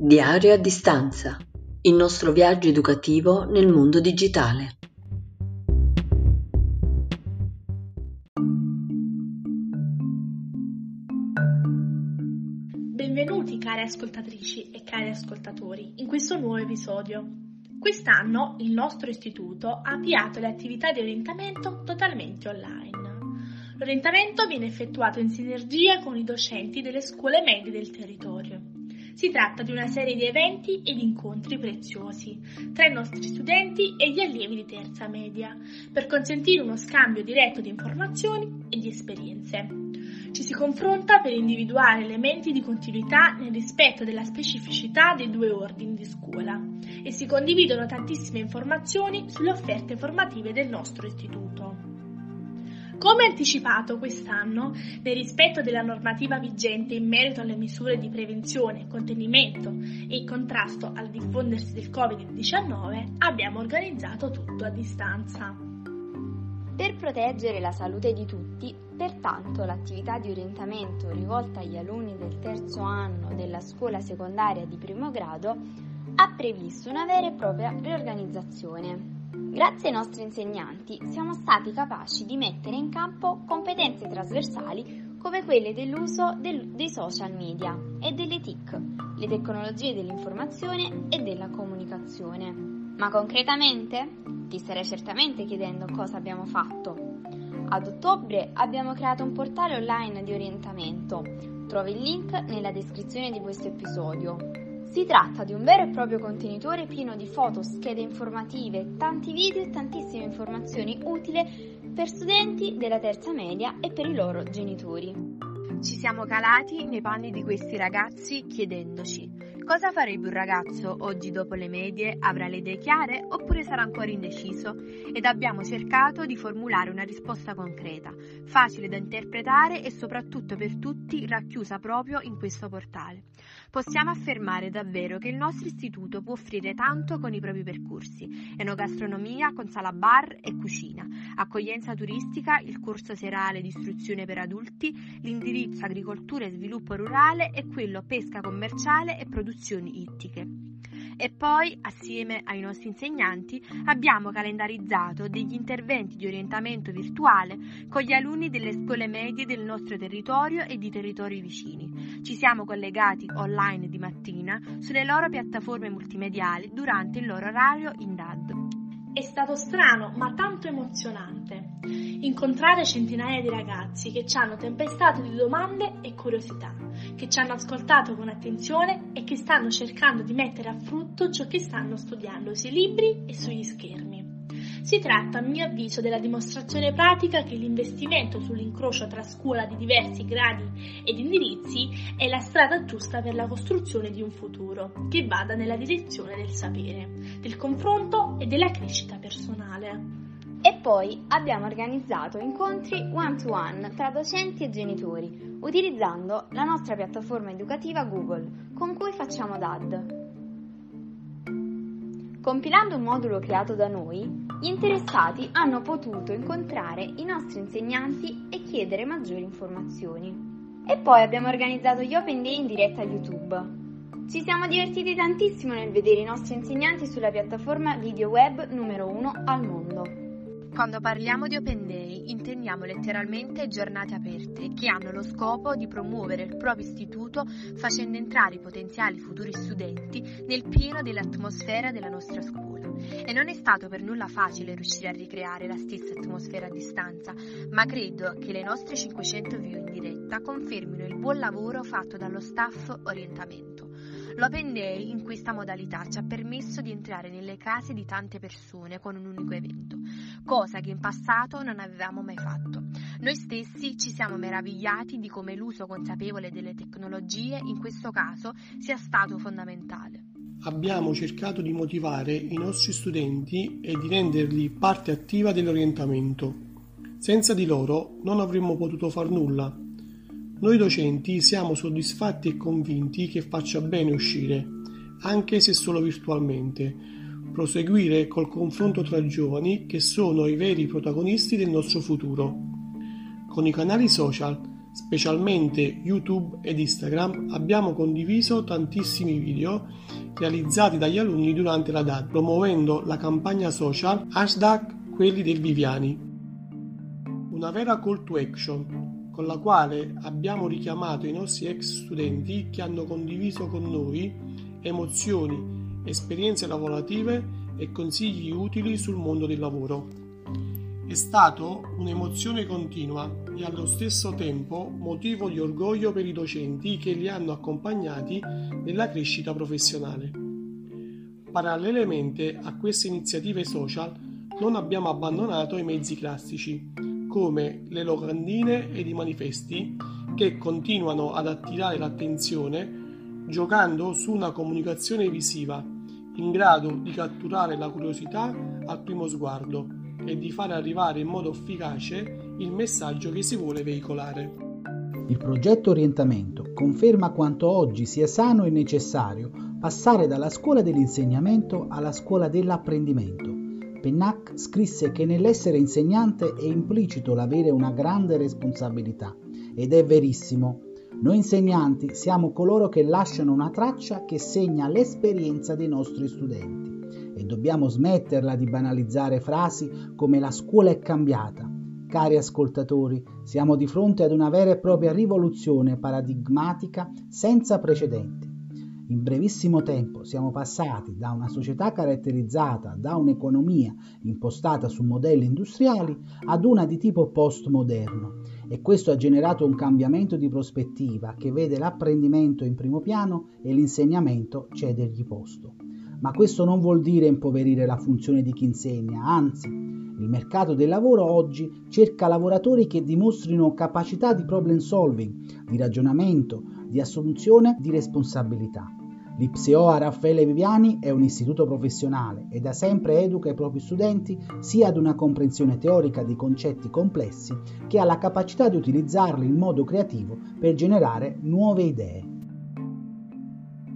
Diario a distanza. Il nostro viaggio educativo nel mondo digitale. Benvenuti cari ascoltatrici e cari ascoltatori in questo nuovo episodio. Quest'anno il nostro istituto ha avviato le attività di orientamento totalmente online. L'orientamento viene effettuato in sinergia con i docenti delle scuole medie del territorio. Si tratta di una serie di eventi ed incontri preziosi tra i nostri studenti e gli allievi di terza media per consentire uno scambio diretto di informazioni e di esperienze. Ci si confronta per individuare elementi di continuità nel rispetto della specificità dei due ordini di scuola e si condividono tantissime informazioni sulle offerte formative del nostro istituto. Come anticipato quest'anno, nel rispetto della normativa vigente in merito alle misure di prevenzione, contenimento e contrasto al diffondersi del Covid-19, abbiamo organizzato tutto a distanza. Per proteggere la salute di tutti, pertanto l'attività di orientamento rivolta agli alunni del terzo anno della scuola secondaria di primo grado ha previsto una vera e propria riorganizzazione. Grazie ai nostri insegnanti siamo stati capaci di mettere in campo competenze trasversali come quelle dell'uso del, dei social media e delle TIC, le tecnologie dell'informazione e della comunicazione. Ma concretamente? Ti starei certamente chiedendo cosa abbiamo fatto. Ad ottobre abbiamo creato un portale online di orientamento. Trovi il link nella descrizione di questo episodio. Si tratta di un vero e proprio contenitore pieno di foto, schede informative, tanti video e tantissime informazioni utili per studenti della terza media e per i loro genitori. Ci siamo calati nei panni di questi ragazzi chiedendoci cosa farebbe un ragazzo oggi dopo le medie? Avrà le idee chiare oppure sarà ancora indeciso? Ed abbiamo cercato di formulare una risposta concreta, facile da interpretare e soprattutto per tutti racchiusa proprio in questo portale. Possiamo affermare davvero che il nostro istituto può offrire tanto con i propri percorsi, enogastronomia con sala bar e cucina, accoglienza turistica, il corso serale di istruzione per adulti, l'indirizzo agricoltura e sviluppo rurale e quello pesca commerciale e produzioni ittiche. E poi, assieme ai nostri insegnanti, abbiamo calendarizzato degli interventi di orientamento virtuale con gli alunni delle scuole medie del nostro territorio e di territori vicini. Ci siamo collegati online di mattina sulle loro piattaforme multimediali durante il loro orario in DAD. È stato strano, ma tanto emozionante, incontrare centinaia di ragazzi che ci hanno tempestato di domande e curiosità, che ci hanno ascoltato con attenzione e che stanno cercando di mettere a frutto ciò che stanno studiando sui libri e sugli schermi. Si tratta, a mio avviso, della dimostrazione pratica che l'investimento sull'incrocio tra scuola di diversi gradi ed indirizzi è la strada giusta per la costruzione di un futuro che vada nella direzione del sapere, del confronto e della crescita personale. E poi abbiamo organizzato incontri one-to-one tra docenti e genitori, utilizzando la nostra piattaforma educativa Google, con cui facciamo DAD. Compilando un modulo creato da noi, gli interessati hanno potuto incontrare i nostri insegnanti e chiedere maggiori informazioni. E poi abbiamo organizzato gli Open Day in diretta a YouTube. Ci siamo divertiti tantissimo nel vedere i nostri insegnanti sulla piattaforma video web numero 1 al mondo. Quando parliamo di Open Day intendiamo letteralmente giornate aperte che hanno lo scopo di promuovere il proprio istituto facendo entrare i potenziali futuri studenti nel pieno dell'atmosfera della nostra scuola. E non è stato per nulla facile riuscire a ricreare la stessa atmosfera a distanza, ma credo che le nostre 500 view in diretta confermino il buon lavoro fatto dallo staff orientamento. L'Open Day in questa modalità ci ha permesso di entrare nelle case di tante persone con un unico evento, cosa che in passato non avevamo mai fatto. Noi stessi ci siamo meravigliati di come l'uso consapevole delle tecnologie in questo caso sia stato fondamentale. Abbiamo cercato di motivare i nostri studenti e di renderli parte attiva dell'orientamento. Senza di loro non avremmo potuto far nulla noi docenti siamo soddisfatti e convinti che faccia bene uscire, anche se solo virtualmente, proseguire col confronto tra giovani che sono i veri protagonisti del nostro futuro. Con i canali social specialmente YouTube ed Instagram, abbiamo condiviso tantissimi video realizzati dagli alunni durante la DAD, promuovendo la campagna social hashtag quelli del Viviani. Una vera call to action, con la quale abbiamo richiamato i nostri ex studenti che hanno condiviso con noi emozioni, esperienze lavorative e consigli utili sul mondo del lavoro. È stato un'emozione continua e allo stesso tempo motivo di orgoglio per i docenti che li hanno accompagnati nella crescita professionale. Parallelamente a queste iniziative social non abbiamo abbandonato i mezzi classici, come le locandine ed i manifesti, che continuano ad attirare l'attenzione giocando su una comunicazione visiva in grado di catturare la curiosità al primo sguardo e di fare arrivare in modo efficace il messaggio che si vuole veicolare. Il progetto Orientamento conferma quanto oggi sia sano e necessario passare dalla scuola dell'insegnamento alla scuola dell'apprendimento. Pennac scrisse che nell'essere insegnante è implicito l'avere una grande responsabilità ed è verissimo. Noi insegnanti siamo coloro che lasciano una traccia che segna l'esperienza dei nostri studenti e dobbiamo smetterla di banalizzare frasi come la scuola è cambiata. Cari ascoltatori, siamo di fronte ad una vera e propria rivoluzione paradigmatica senza precedenti. In brevissimo tempo siamo passati da una società caratterizzata da un'economia impostata su modelli industriali ad una di tipo postmoderno e questo ha generato un cambiamento di prospettiva che vede l'apprendimento in primo piano e l'insegnamento cedergli posto. Ma questo non vuol dire impoverire la funzione di chi insegna, anzi, il mercato del lavoro oggi cerca lavoratori che dimostrino capacità di problem solving, di ragionamento, di assunzione di responsabilità. L'Ipseoa Raffaele Viviani è un istituto professionale e da sempre educa i propri studenti sia ad una comprensione teorica di concetti complessi che alla capacità di utilizzarli in modo creativo per generare nuove idee.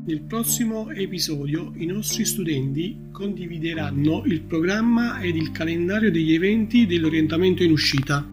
Nel prossimo episodio i nostri studenti condivideranno il programma ed il calendario degli eventi dell'orientamento in uscita.